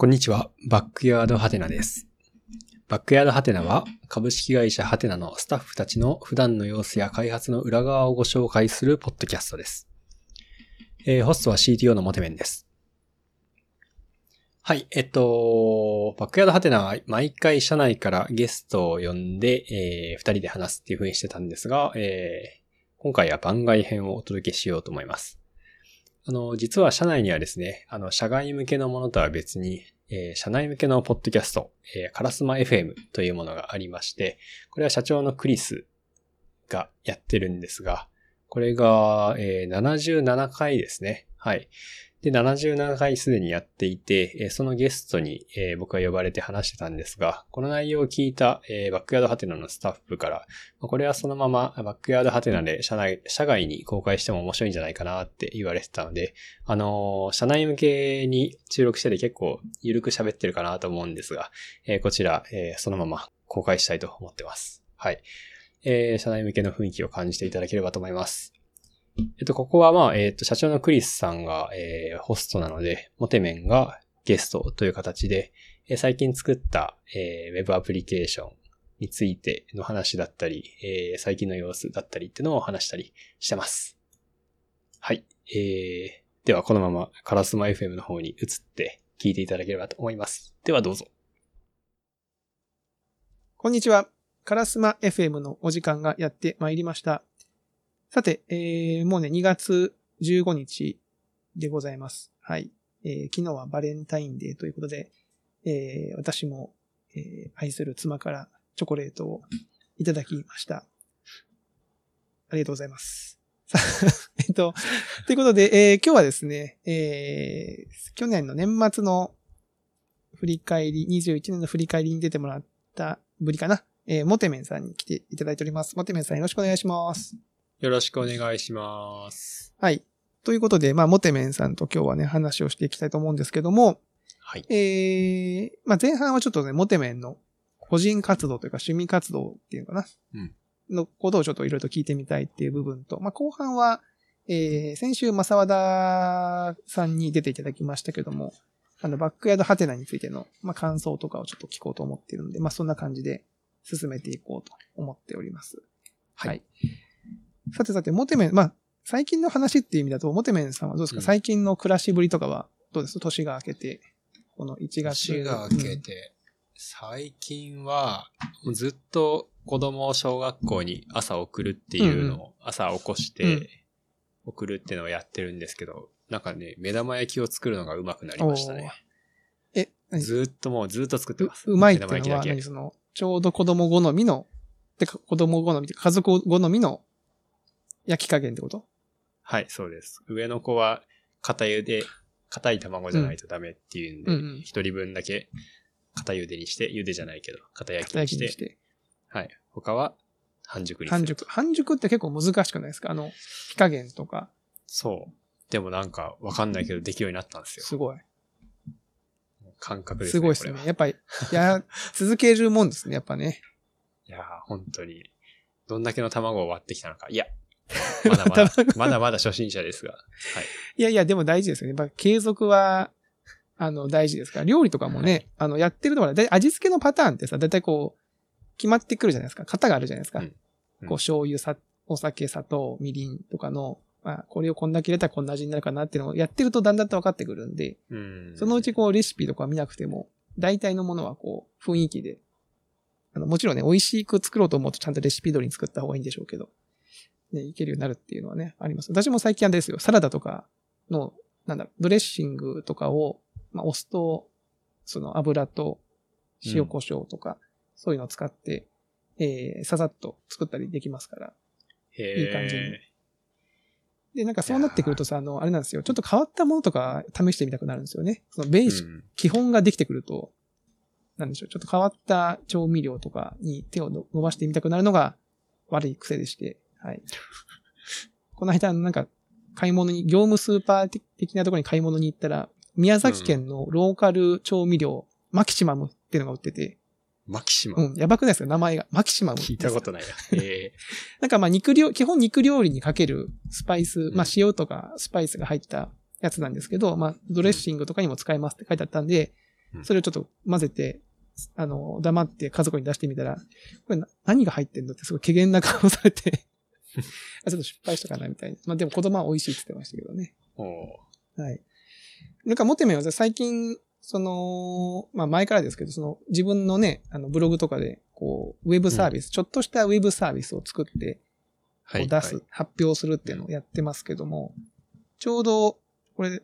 こんにちは。バックヤードハテナです。バックヤードハテナは株式会社ハテナのスタッフたちの普段の様子や開発の裏側をご紹介するポッドキャストです。えーホストは CTO のモテメンです。はい。えっと、バックヤードハテナは毎回社内からゲストを呼んで、えー二人で話すっていう風にしてたんですが、えー今回は番外編をお届けしようと思います。あの、実は社内にはですね、あの、社外向けのものとは別に、えー社内向けのポッドキャスト、えーカラスマ FM というものがありまして、これは社長のクリスがやってるんですが、これが、えー77回ですね。はい。で、77回すでにやっていて、そのゲストに、僕が呼ばれて話してたんですが、この内容を聞いた、バックヤードハテナのスタッフから、これはそのままバックヤードハテナで社内、社外に公開しても面白いんじゃないかなって言われてたので、あの社内向けに収録してて結構緩く喋ってるかなと思うんですが、こちら、そのまま公開したいと思ってます。はい。えー社内向けの雰囲気を感じていただければと思います。えっと、ここはまあ、えっと、社長のクリスさんが、えーホストなので、モテメンがゲストという形で、えー最近作った、えーウェブアプリケーションについての話だったり、えー最近の様子だったりっていうのを話したりしてます。はい。えー、ではこのままカラスマ FM の方に移って聞いていただければと思います。ではどうぞ。こんにちは。カラスマ FM のお時間がやってまいりました。さて、えー、もうね、2月15日でございます。はい。えー昨日はバレンタインデーということで、えー私も、えー愛する妻からチョコレートをいただきました。ありがとうございます。さ あえっと、ということで、えー今日はですね、えー去年の年末の振り返り、21年の振り返りに出てもらったぶりかな。えー、モテメンさんに来ていただいております。モテメンさんよろしくお願いします。よろしくお願いします。はい。ということで、まあ、モテメンさんと今日はね、話をしていきたいと思うんですけども、はい。えー、まあ、前半はちょっとね、モテメンの個人活動というか趣味活動っていうのかな。うんのことをちょっといろいろと聞いてみたいっていう部分と、まあ、後半は、えー、先週、正和田さんに出ていただきましたけども、あの、バックヤードハテナについての、まあ、感想とかをちょっと聞こうと思っているので、まあ、そんな感じで進めていこうと思っております。はいさてさて、モテメン、まあ、最近の話っていう意味だと、モテメンさんはどうですか、うん。最近の暮らしぶりとかはどうです？年が明けて、この1月。年が明けて、最近は、ずっと子供を小学校に朝送るっていうのを、朝起こしうん。て、送るっていうのをやってるんですけど、なんかね、目玉焼きを作るのが上手くなりましたね。うんえ、何？ずーっともうずーっと作ってうます。うまいってのは、その、ちょうど子供好みの、てか子供好み家族好みの焼き加減ってこと？はい、そうです。上の子は、片茹で、硬い卵じゃないとダメっていうんでうんうん、一、人分だけ、片茹でにして、茹でじゃないけど、片焼き片にして、して。はい。他は、半熟にする。半熟。半熟って結構難しくないですか？あの、火加減とか。そう。でもなんか、わかんないけど、できるようになったんですよ。すごい。感覚ですね。すごいですねやっぱり、や、続けるもんですね、やっぱね。いやー、本当に。どんだけの卵を割ってきたのか。いや、まだまだ、卵まだまだ初心者ですが。はい。いやいや、でも大事ですよね。やっぱ継続は、あの、大事ですから。料理とかもね、あの、やってるところだい味付けのパターンってさ、だいたいこう、決まってくるじゃないですか。型があるじゃないですか。うんうんこう、醤油、さ、お酒、砂糖、みりんとかの、まあ、これをこんだけ入れたらこんな味になるかなっていうのをやってるとだんだんと分かってくるんで、うん。そのうちこう、レシピとか見なくても、大体のものはこう、雰囲気で、あの、もちろんね、美味しく作ろうと思うとちゃんとレシピ通りに作った方がいいんでしょうけど、ね、いけるようになるっていうのはね、あります。私も最近あれですよ、サラダとかの、なんだろう、ドレッシングとかを、まあ、お酢と、その油と、塩胡椒とか、そういうのを使って、えー、ささっと作ったりできますから。いい感じにで、なんかそうなってくるとさ、あの、あれなんですよ。ちょっと変わったものとか試してみたくなるんですよね。そのベーシうん基本ができてくると、なんでしょう、ちょっと変わった調味料とかに手をの伸ばしてみたくなるのが悪い癖でして、はい。この間、なんか、買い物に、業務スーパー的なところに買い物に行ったら、宮崎県のローカル調味料、マキシマムっていうのが売ってて、マキシマム？うん、やばくないですか？名前が。マキシマム。聞いたことないな。え なんかまあ肉料、基本肉料理にかけるスパイス、んまあ塩とかスパイスが入ったやつなんですけど、まあドレッシングとかにも使えますって書いてあったんで、うんそれをちょっと混ぜて、あの、黙って家族に出してみたら、これな何が入ってんのってすごい怪げな顔されて、あ ちょっと失敗したかなみたいな。まあでも子供は美味しいって言ってましたけどね。はい。なんか、モテメは最近、その、まあ前からですけど、その自分のね、あのブログとかで、こう、ウェブサービス、ちょっとしたウェブサービスを作って、ーこう出す、発表するっていうのをやってますけども、ちょうど、これ、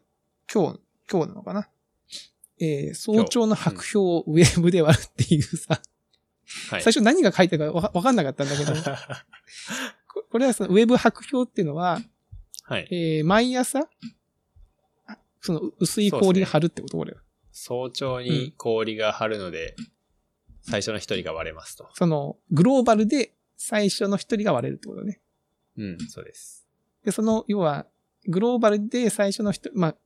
今日、今日なのかな？えー早朝の白氷をウェブで割るっていうさ、はい。最初何が書いてるかわわかんなかったんだけど、ここれはそのウェブ白氷っていうのは、はい。えー毎朝、あその薄い氷が張るってことこれは。早朝に氷が張るので、最初の一人が割れますと。その、グローバルで最初の一人が割れるってことね。うん、そうです。で、その、要は、グローバルで最初の人、まあ、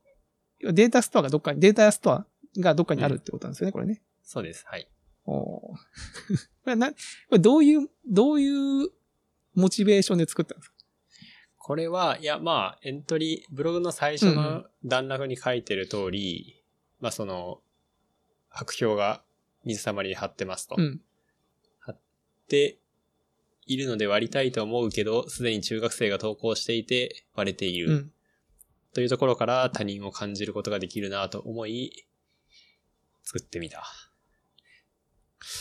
データストアがどっかに、データストアがどっかにあるってことなんですよね、これね。そうです。はい。おー これはな、これどういう、どういうモチベーションで作ったんですか？これは、いや、まあ、エントリー、ブログの最初の段落に書いてる通り、まあ、その、白氷が水たまりに貼ってますと。うん。で、いるので割りたいと思うけど、すでに中学生が投稿していて割れている。うん。というところから他人を感じることができるなと思い、作ってみた。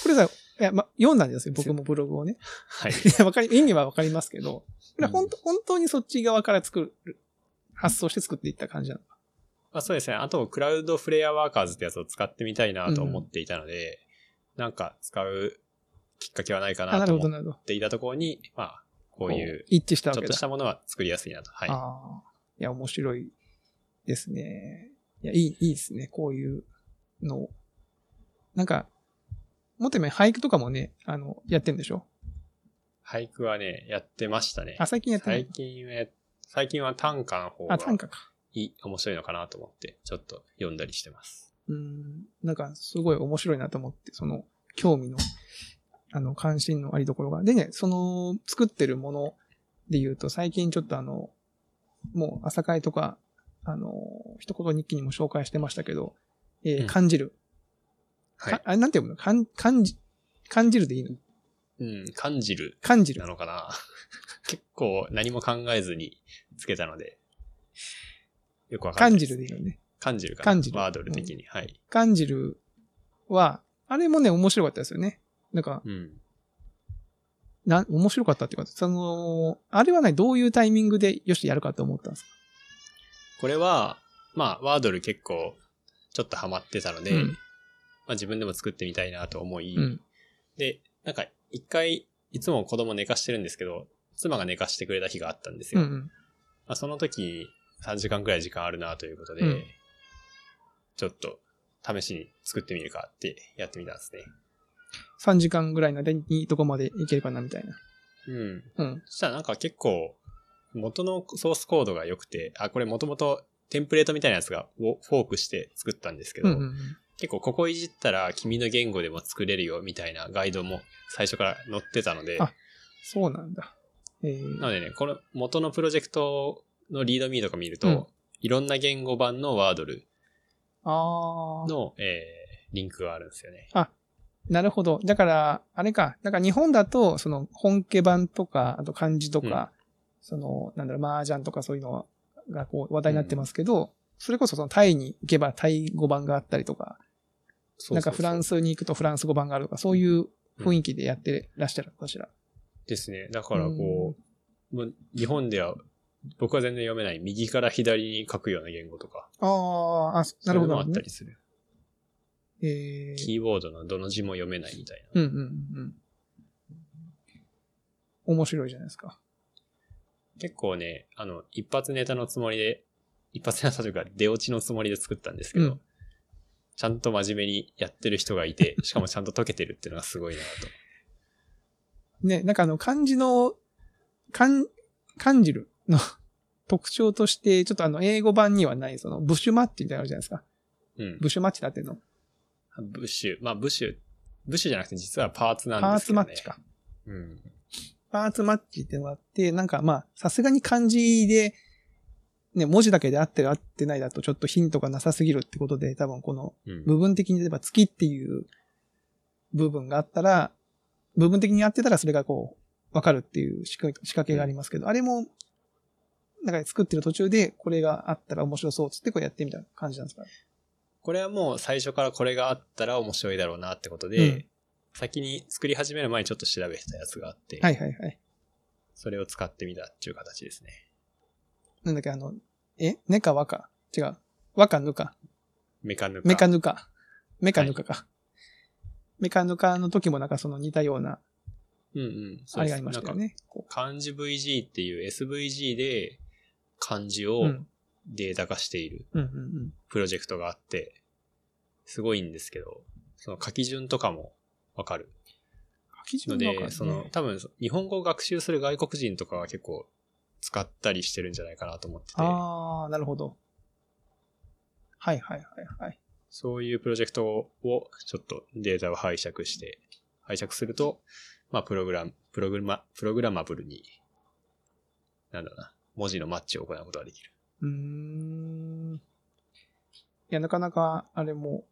これさ、いや、ま、読んだんですよ、僕もブログをね。はい。いや、わかり、意味はわかりますけど、これは本当、本当にそっち側から作る、発想して作っていった感じなのか。まあ、そうですね。あと、クラウドフレアワーカーズってやつを使ってみたいなと思っていたので、なんか使うきっかけはないかあ、なと思。っていたところに、まあ、こういう、一致したちょっとし。たものは作りやすいなと。はい。ああ。いや、面白いですね。いや、いい、いいですね。こういうのを。なんか、もっと言えば俳句とかもね、あの、やってんでしょ？俳句はね、やってましたね。あ、最近やってない最。近は、最近は短歌の方があ、短歌か。いい、面白いのかなと思って、ちょっと読んだりしてます。うん。なんか、すごい面白いなと思って、その、興味の、あの、関心のありどころが。でね、その、作ってるもので言うと、最近ちょっとあの、もう朝会とか、あの、一言日記にも紹介してましたけど、えーうん感じる。はいか。あれ、なんて読むの？感、感じ、感じるでいいの？うん、感じる感じるな。のかな？結構何も考えずにつけたので、よくわかんない感じるでいいのね。感じるかな？感じるワードル的に。はい。感じるは、あれもね、面白かったですよね。なんか、うん。な、面白かったっていうか、その、あれはね、どういうタイミングでよしやるかと思ったんですか？これは、まあ、ワードル結構、ちょっとハマってたので、うんまあ自分でも作ってみたいなと思い、うん。で、なんか一回、いつも子供寝かしてるんですけど、妻が寝かしてくれた日があったんですよ。うんうん。まあ、その時、3時間くらい時間あるなということで、うんちょっと試しに作ってみるかってやってみたんですね。3時間ぐらいの間にどこまでいけるかなみたいな。うん。うん。そしたらなんか結構、元のソースコードが良くて、あ、これもともとテンプレートみたいなやつがフォフォークして作ったんですけど、うんうんうん。結構ここいじったら君の言語でも作れるよみたいなガイドも最初から載ってたので、あそうなんだ。えー、なのでね、この元のプロジェクトのリードミーとか見ると、うんいろんな言語版のワードル。の、えー、リンクがあるんですよね。なるほど。だから、あれか。だから日本だと、その本家版とか、あと漢字とか、その、なんだろう、麻雀とかそういうのがこう話題になってますけど、それこそそのタイに行けばタイ語版があったりとか、なんかフランススに行くとフランス語版があるとか、そういう雰囲気でやってらっしゃるのかしら。ですね。だからこう、もう日本では僕は全然読めない右から左に書くような言語とか、ああ、あ、なるほど。そういうのもあったりする。えー、キーボードのどの字も読めないみたいな。うんうんうん。面白いじゃないですか。結構ね、あの、一発ネタのつもりで、一発ネタというか出落ちのつもりで作ったんですけど、うんちゃんと真面目にやってる人がいて、しかもちゃんと解けてるっていうのがすごいなと。ね、なんかあの、漢字の、漢、感じるの特徴として、ちょっとあの、英語版にはない、その、ブッシュマッチみたいなのあるじゃないですか。うん。ブッシュマッチだってんの？ブッシュ。まあ、ブッシュ。ブッシュじゃなくて実はパーツなんパーですけどね。ツマッチか。うん。パーツマッチってのがあって、なんかまあ、さすがに漢字で、ね、文字だけで合ってる合ってないだとちょっとヒントがなさすぎるってことで、多分このうん。部分的に例えば月っていう部分があったら、部分的に合ってたらそれがこう、わかるっていう仕掛け仕掛けがありますけど、あれも、なんか作ってる途中でこれがあったら面白そうっつってこうやってみた感じなんですか？これはもう最初からこれがあったら面白いだろうなってことで、うん先に作り始める前にちょっと調べてたやつがあって、はいはいはい。それを使ってみたっていう形ですね。なんだっけ、あの、え？ねかわか？違う。わかぬか。メカヌカ。メカヌカ。メカヌカか。メカヌカの時もなんかその似たような、うんうん。あれがありましたよね。こ漢字 VG っていう SVG で漢字う。をうん。データ化している。プロジェクトがあって、すごいんですけど、その書き順とかもわかる書きので、順がわかるねその多分日本語を学習する外国人とかは結構使ったりしてるんじゃないかなと思ってて、ああ、なるほど。はいはいはいはい。そういうプロジェクトをちょっとデータを拝借して、拝借すると、まあプログラム、プログラマ、プログラマブルに、なんだろうな、文字のマッチを行うことができる。うーん。いや、なかなか、あれも、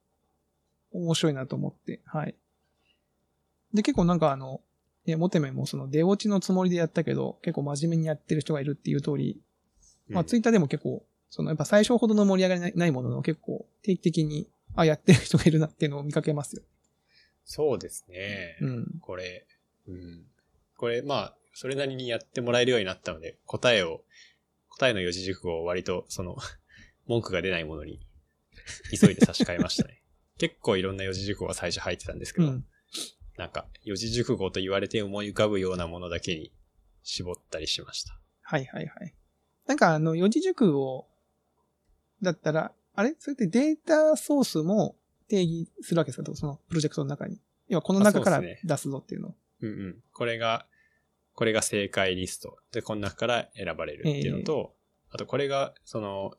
面白いなと思って、はい。で、結構なんかあの、いや、モテメもその出落ちのつもりでやったけど、結構真面目にやってる人がいるっていう通り、まあ、ツイッターでも結構、そのやっぱ最初ほどの盛り上がりないないものの結構定期的に、あ、やってる人がいるなっていうのを見かけますよ。そうですね。うん。これ、うん。これ、まあ、それなりにやってもらえるようになったので、答えを、答えの四字熟語を割と、その、文句が出ないものに、急いで差し替えましたね。結構いろんな四字熟語が最初入ってたんですけど、うん。なんか、四字熟語と言われて思い浮かぶようなものだけに絞ったりしました。はいはいはい。なんかあの、四字熟語だったら、あれ？それってデータソースも定義するわけですか？そのプロジェクトの中に。要はこの中から出すぞっていうのを。うんうん。これが、これが正解リスト。で、この中から選ばれるっていうのと、あとこれが、その、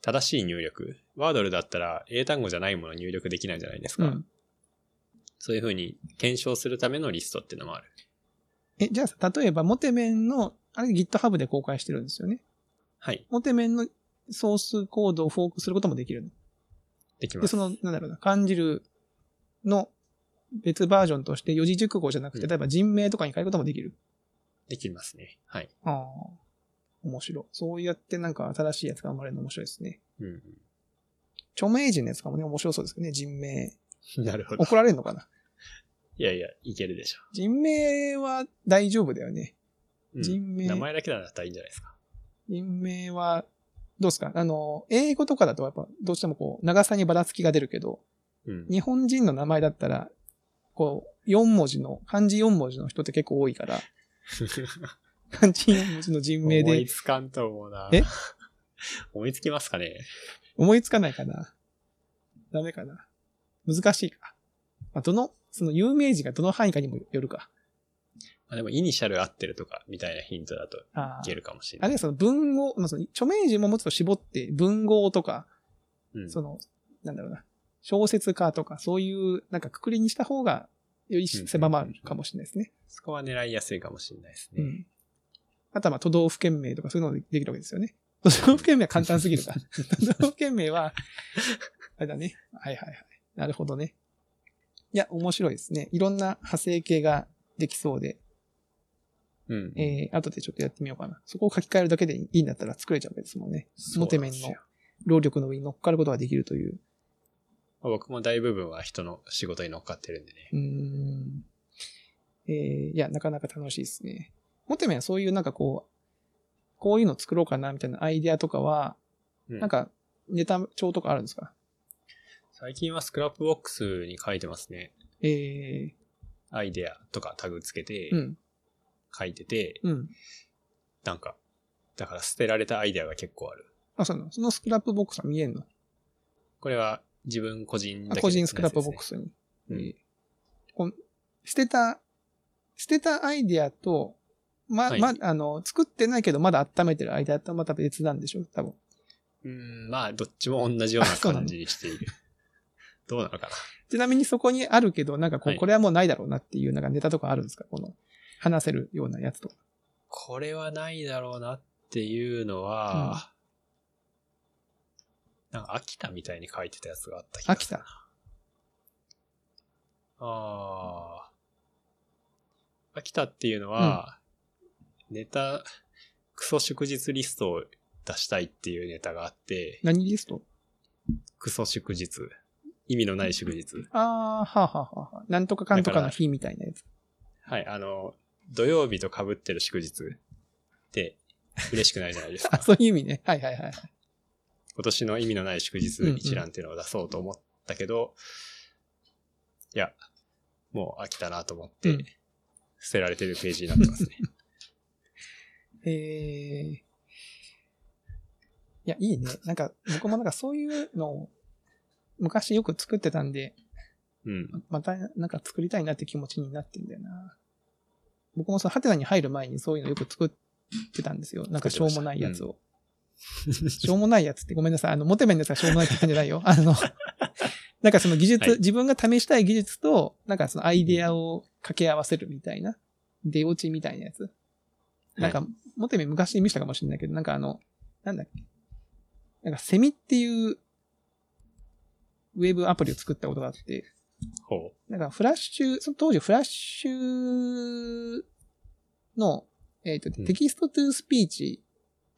正しい入力。ワードルだったら英単語じゃないもの入力できないじゃないですか。うん。そういうふうに検証するためのリストっていうのもある。え、じゃあ、例えば、モテメンの、あれ GitHub で公開してるんですよね。はい。モテメンのソースコードをフォークすることもできるの。で、できます。その、なんだろうな、漢字るの別バージョンとして四字熟語じゃなくて、うん例えば人名とかに変えることもできる。できますね。はい。ああ。面白い。そうやってなんか新しいやつが生まれるの面白いですね。うん著名人のやつかもね、面白そうですけどね、人名。うん。なるほど。怒られるのかな？いやいや、いけるでしょ人名は大丈夫だよね。う。うん人名名前だけだったらいいんじゃないですか。人名は、どうですか？あの、英語とかだとやっぱどうしてもこう、長さにばらつきが出るけど、うん。日本人の名前だったら、こう、4文字の、漢字4文字の人って結構多いから、漢字4文字の人名で思いつかんと思うな。え？思いつきますかね？思いつかないかな？ダメかな？難しいか。まあ、どの、その有名人がどの範囲かにもよるか。まあでも、イニシャル合ってるとか、みたいなヒントだとあいけるかもしれない。あれはその文語、まあ、その著名人ももうちょっと絞って文豪とか、うんその、なんだろうな、小説家とか、そういう、なんかくくりにした方が、より狭まるかもしれないですね。そこは狙いやすいかもしれないですね。うん。あとはまあ都道府県名とかそういうのでできるわけですよね。都道府県名は簡単すぎるか。都道府県名は、あれだね。はいはいはい。なるほどね。いや、面白いですね。いろんな派生系ができそうで、うん。えー、後でちょっとやってみようかな。そこを書き換えるだけでいいんだったら作れちゃうわけですもんね。モテ面の労力の上に乗っかることができるという。まあ僕も大部分は人の仕事に乗っかってるんでね。うーん。えー、いや、なかなか楽しいですね。モテメンはそういうなんかこう、こういうの作ろうかなみたいなアイデアとかは、うんなんかネタ帳とかあるんですか？最近は Scrapbox に書いてますね。えアイデアとかタグつけてー、うん、書いてて、うん。なんか、だから捨てられたアイデアが結構ある。あ、そうなのその Scrapbox は見えんの？これは自分個人だけあ個人スクラップボックス。スに。うんえーこん捨てた、捨てたアイデアと、ま、はいま、あの、作ってないけどまだ温めてるアイデアとまた別なんでしょ？多分。うん、まあ、どっちも同じようなあそうなの感じにしている。どうなのかな。ちなみにそこにあるけど、なんかこう、はいこれはもうないだろうなっていう、なんかネタとかあるんですか？この、話せるようなやつとか。これはないだろうなっていうのは、なんか秋田みたいに書いてたやつがあった気がする田ああ。秋田っていうのは、ネタ、クソ祝日リストを出したいっていうネタがあって、何リスト？クソ祝日。意味のない祝日。ああ、はあ、はあはあはあ、なんとかかんとかの日みたいなやつ。はい、あの、土曜日と被ってる祝日って嬉しくないじゃないです あ、か。そういう意味ね。はいはいはい。今年の意味のない祝日うんうん一覧っていうのを出そうと思ったけど、いや、もう飽きたなと思ってうん、捨てられてるページになってますね。えー、いや、いいね。なんか、僕もなんかそういうのを昔よく作ってたんで、うん。またなんか作りたいなって気持ちになってんだよな。僕もそのハテナに入る前にそういうのよく作ってたんですよ。なんかしょうもないやつを。しょうもないやつってごめんなさい。あの、モテメンのやしょうもないって言ったんじゃないよ。あの、なんかその技術、はい自分が試したい技術と、なんかそのアイデアを掛け合わせるみたいな、出落ちみたいなやつ。なんか、モテメン昔見せたかもしれないけど、なんかあの、なんだっけ。なんかセミっていうウェブアプリを作ったことがあって、ほなんか Flash、その当時フラッシュの、えっ、と、うん text to speech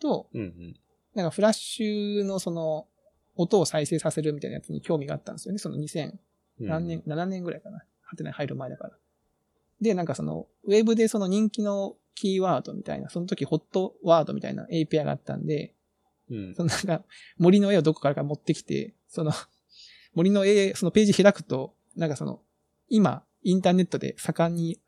と、う。うんうん。なんかフラッシュのその、音を再生させるみたいなやつに興味があったんですよね。その2000うん何年、7年ぐらいかな。ハテナに入る前だから。で、なんかその、ウェブでその人気のキーワードみたいな、その時ホットワードみたいな API があったんで、うんそのなんか森の絵をどこからか持ってきて、その森の絵、そのページ開くと、なんかその、今、インターネットで盛んに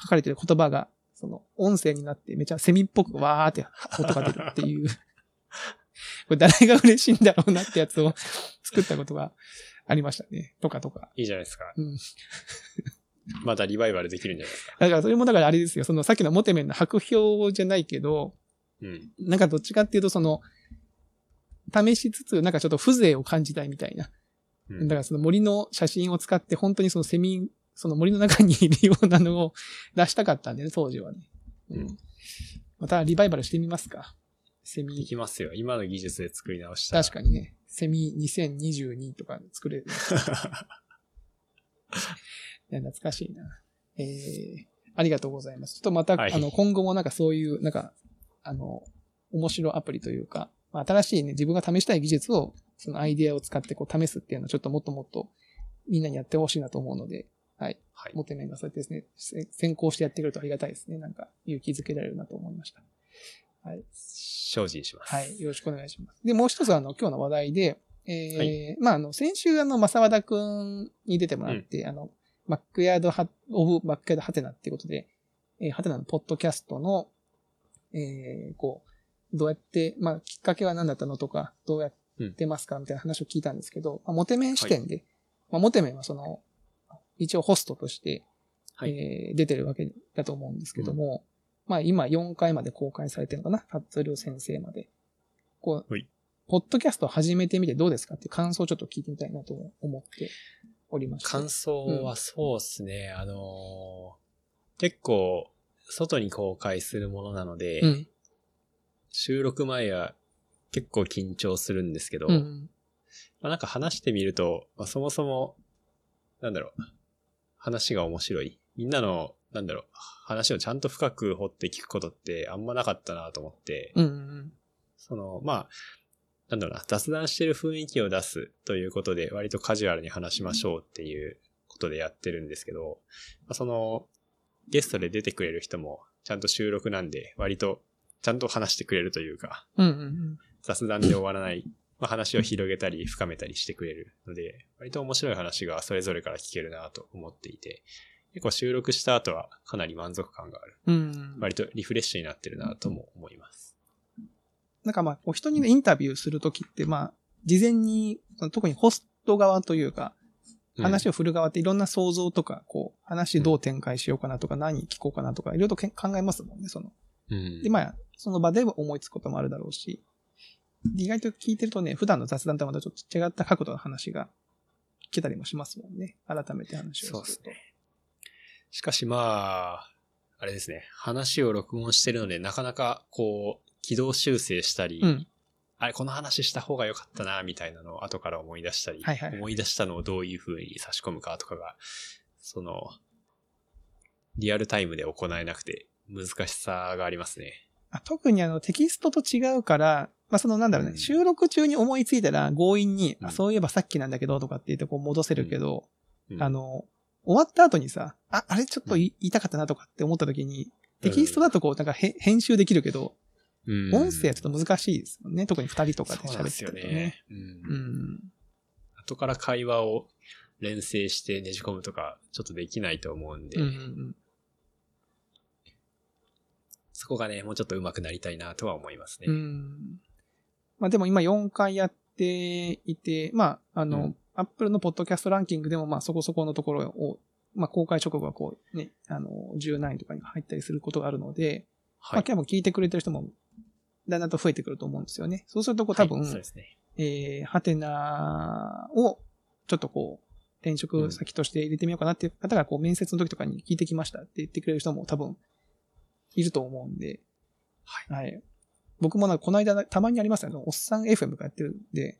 書かれてる言葉が、その、音声になってめちゃセミっぽくわーって音が出るっていう。これ誰が嬉しいんだろうなってやつを作ったことがありましたね。とかとか。いいじゃないですか。うん。またリバイバルできるんじゃないですか。だからそれもだからあれですよ。そのさっきのモテメンの白票じゃないけど、うん。なんかどっちかっていうとその、試しつつ、なんかちょっと風情を感じたいみたいな。うんだからその森の写真を使って本当にそのセミ、その森の中にいるようなのを出したかったんでね、当時はね。うん。またリバイバルしてみますか。セいミ。きますよ。今の技術で作り直したら。確かにね。セミ2022とか作れる。いや、懐かしいな。えー、ありがとうございます。ちょっとまた、はいあの、今後もなんかそういう、なんか、あの、面白アプリというか、まあ新しいね、自分が試したい技術を、そのアイデアを使ってこう試すっていうのをちょっともっともっとみんなにやってほしいなと思うので、はい。はい。モテメンがそうやってですね、せ先行してやってくれるとありがたいですね。なんか、勇気づけられるなと思いました。はい。精進します。はい。よろしくお願いします。で、もう一つあの、今日の話題で、えーまあ、あの、先週あの、正和田くんに出てもらって、あの、バックヤードハ、オブバックヤードハテナっていうことで、えーハテナのポッドキャストの、えーこう、どうやって、まあ、きっかけは何だったのとか、どうやってますかみたいな話を聞いたんですけど、まあ、モテメン視点で、まあ、モテメンはその、一応ホストとして、はいえー出てるわけだと思うんですけども、まあ今4回まで公開されてるのかな？達郎先生まで。こうはい、ポッドキャストを始めてみてどうですかっていう感想をちょっと聞いてみたいなと思っておりまして。感想はそうですね。あのー結構、外に公開するものなので、うん。収録前は結構緊張するんですけど、うん。まあ、なんか話してみると、まあ、そもそも、なんだろう、話が面白い。みんなの、なんだろう、話をちゃんと深く掘って聞くことってあんまなかったなと思って、うんうん。その、まあ、なんだろうな、雑談してる雰囲気を出すということで、割とカジュアルに話しましょうっていうことでやってるんですけど、まあ、その、ゲストで出てくれる人も、ちゃんと収録なんで、割と、ちゃんと話してくれるというか、うんうん雑談で終わらない、まあ、話を広げたり深めたりしてくれるので、割と面白い話がそれぞれから聞けるなと思っていて、結構収録した後はかなり満足感がある。うん。うん。割とリフレッシュになってるなとも思います。なんかまあ、お人にね、インタビューするときって、まあ、事前に、特にホスト側というか、話を、を振る側っていろんな想像とか、こう、話どう展開しようかなとか、何聞こうかなとか、いろいろとけ考えますもんね、その。うんで、まあ、その場で思いつくこともあるだろうし、意外と聞いてるとね、普段の雑談とはまたちょっと違った角度の話が聞けたりもしますもんね。改めて話をすると。しかしまあ、あれですね、話を録音してるので、なかなかこう、軌道修正したり、うん。あれ、この話した方が良かったな、みたいなのを後から思い出したり、はいはいはい思い出したのをどういう風に差し込むかとかが、その、リアルタイムで行えなくて難しさがありますね。あ特にあのテキストと違うから、まあ、そのなんだろうね、うん収録中に思いついたら強引に、うんあそういえばさっきなんだけどとかって言ってこう戻せるけど、うんあ、の、終わった後にさ、あ、あれちょっと言いたかったなとかって思った時に、テキストだとこうなんかへ編集できるけど、うん音声はちょっと難しいですよね。特に二人とかでそうなん喋ってですよねるとね。。うんうん。後から会話を連成してねじ込むとか、ちょっとできないと思うんで、うんうんうん。そこがね、もうちょっと上手くなりたいなとは思いますね。うん。まあでも今4回やっていて、まあ、あの、うんアップルのポッドキャストランキングでもまあそこそこのところを、まあ公開直後はこうね、あの、10何位とかに入ったりすることがあるので、まあはい。多分聞いてくれてる人もだんだんと増えてくると思うんですよね。そうするとこう多分、はいそうですね。えー、ハテナをちょっとこう、転職先として入れてみようかなっていう方がこう面接の時とかに聞いてきましたって言ってくれる人も多分いると思うんで、はい。僕もなんかこの間たまにありますよね。おっさん FM がやってるんで、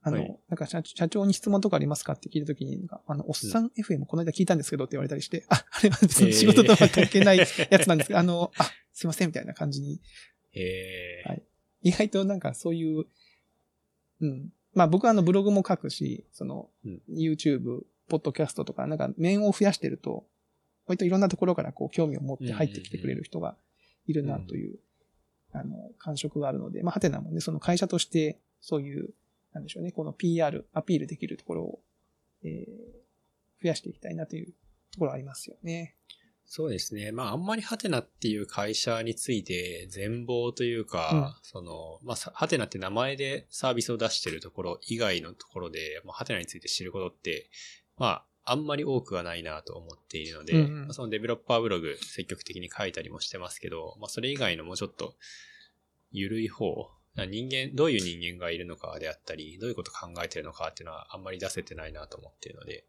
あの、はい。なんか社社長に質問とかありますかって聞いた時に、なんかあの、おっさん FM この間聞いたんですけどって言われたりして、あ、あれは別に仕事とは関係ないやつなんですけど、あの、あ、すいませんみたいな感じに。えー。はい。意外となんかそういう、うん。まあ僕はあのブログも書くし、そのうん。YouTube、ポッドキャストとかなんか面を増やしてると、割といろんなところからこう興味を持って入ってきてくれる人がいるなという、あの、感触があるので、まあハテナもね、その会社としてそういう、なんでしょうね、この PR、アピールできるところを、えー増やしていきたいなというところはありますよね。そうですね。まあ、あんまりハテナっていう会社について全貌というか、その、まあ、さハテナって名前でサービスを出してるところ以外のところで、まあ、ハテナについて知ることって、まあ、あんまり多くはないなと思っているので、うんうんまあそのデベロッパーブログ積極的に書いたりもしてますけど、まあ、それ以外のもうちょっと緩い方、人間、どういう人間がいるのかであったり、どういうこと考えてるのかっていうのはあんまり出せてないなと思っているので、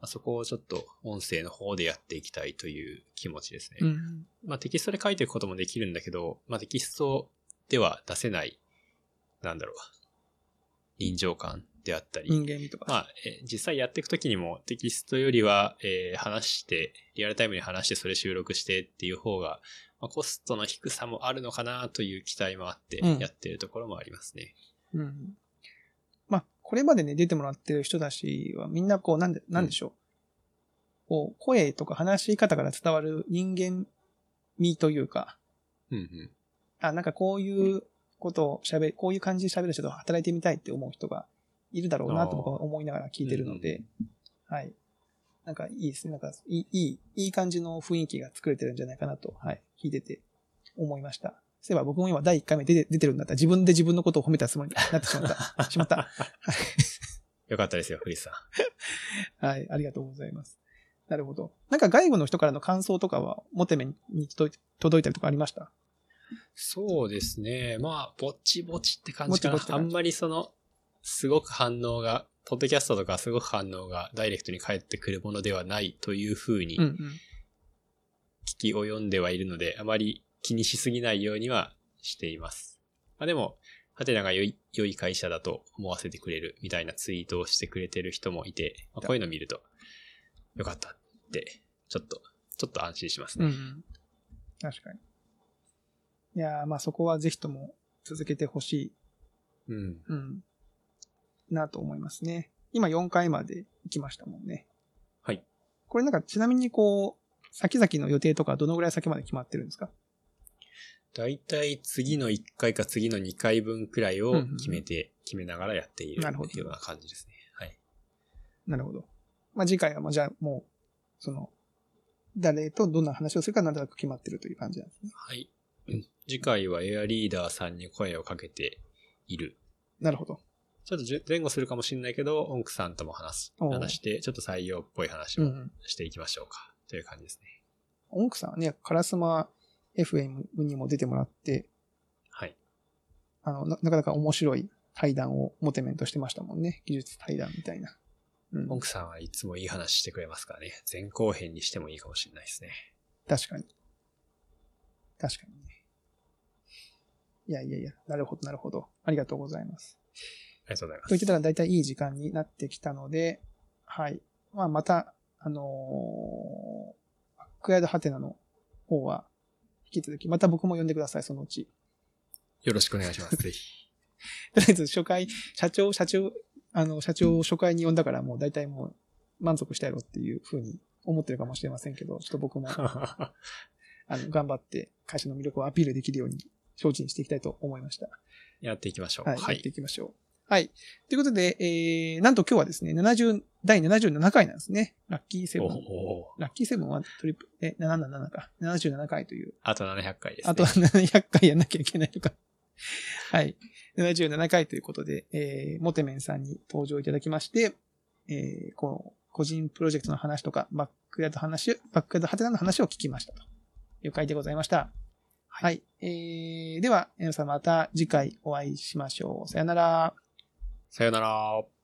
まあ、そこをちょっと音声の方でやっていきたいという気持ちですね。うん。まあテキストで書いていくこともできるんだけど、まあテキストでは出せない、なんだろう、臨場感であったり、人間味とか。まあ、えー実際やっていくときにもテキストよりは、えー話して、リアルタイムに話してそれ収録してっていう方が、まあ、コストの低さもあるのかなという期待もあってうんやってるところもありますね。うん。まあ、これまでね、出てもらってる人たちはみんなこう、なんで、なんでしょう。こう、声とか話し方から伝わる人間味というか、うんうん。あ、なんかこういうことを喋る、こういう感じで喋る人と働いてみたいって思う人がいるだろうなと僕は思いながら聞いてるので、はい。なんかいいですね。なんかいい、いい、いい感じの雰囲気が作れてるんじゃないかなと、はい、聞いてて思いました。そういえば僕も今第1回目出て出てるんだったら自分で自分のことを褒めたつもりになってしまった。しまった。よかったですよ、フリスさん。はい、ありがとうございます。なるほど。なんか外部の人からの感想とかは、モテメに届いたりとかありました？そうですね。まあ、ぼちぼちって感じかなぼちぼちあんまりその、すごく反応が、ポッドキャストとかすごく反応がダイレクトに返ってくるものではないというふうに。聞き及んではいるので、あまり気にしすぎないようにはしています。まあでも、ハテナが良い、良い会社だと思わせてくれるみたいなツイートをしてくれてる人もいて、まあ、こういうの見ると、よかったって、ちょっと、ちょっと安心しますね。うんうん。確かに。いやーまあそこはぜひとも続けてほしい、うん。うん、なと思いますね。今4回まで行きましたもんね。はい。これなんかちなみにこう、先々の予定とかどのぐらい先まで決まってるんですか？だいたい次の1回か次の2回分くらいをうんうんうん決めて、決めながらやっているなるほどような感じですね。はい。なるほど。まあ次回はもうじゃあもう、その、誰とどんな話をするかなんとなく決まってるという感じなんですね。はい。うん次回はエアリーダーさんに声をかけている。なるほど。ちょっと前後するかもしれないけど、オンクさんとも話す、話して、ちょっと採用っぽい話を。していきましょうか。という感じですね。オンクさんはね、カラスマ FM にも出てもらって、はい。あの、ななかなか面白い対談をモテメントしてましたもんね。技術対談みたいな。うんオンクさんはいつもいい話してくれますからね。前後編にしてもいいかもしれないですね。確かに。確かにね。いやいやいや、なるほど、なるほど。ありがとうございます。ありがとうございます。と言ってたら大体いい時間になってきたので、はい。まあ、また、あのー、バックヤードハテナの方は、引き続き、また僕も呼んでください、そのうち。よろしくお願いします。ぜひ。とりあえず初回、社長、社長、あの、社長を初回に呼んだからもう大体もう満足したやろっていうふうに思ってるかもしれませんけど、ちょっと僕も、あの、頑張って会社の魅力をアピールできるように精進していきたいと思いました。やっていきましょう。はい。はいやって。いきましょう。はい。ということで、えー、なんと今日はですね、70、第77回なんですね。ラッキーセブおン。おラッキーセブンはトリプ、え、77か。77回という。あと700回ですね。あとは700回やんなきゃいけないのか。はい。77回ということで、えー、モテメンさんに登場いただきまして、えー、この、個人プロジェクトの話とか、バックヤード話、バックヤードハテナの話を聞きましたという回でございました。はい。えー、では、皆さんまた次回お会いしましょう。さよなら。さよなら。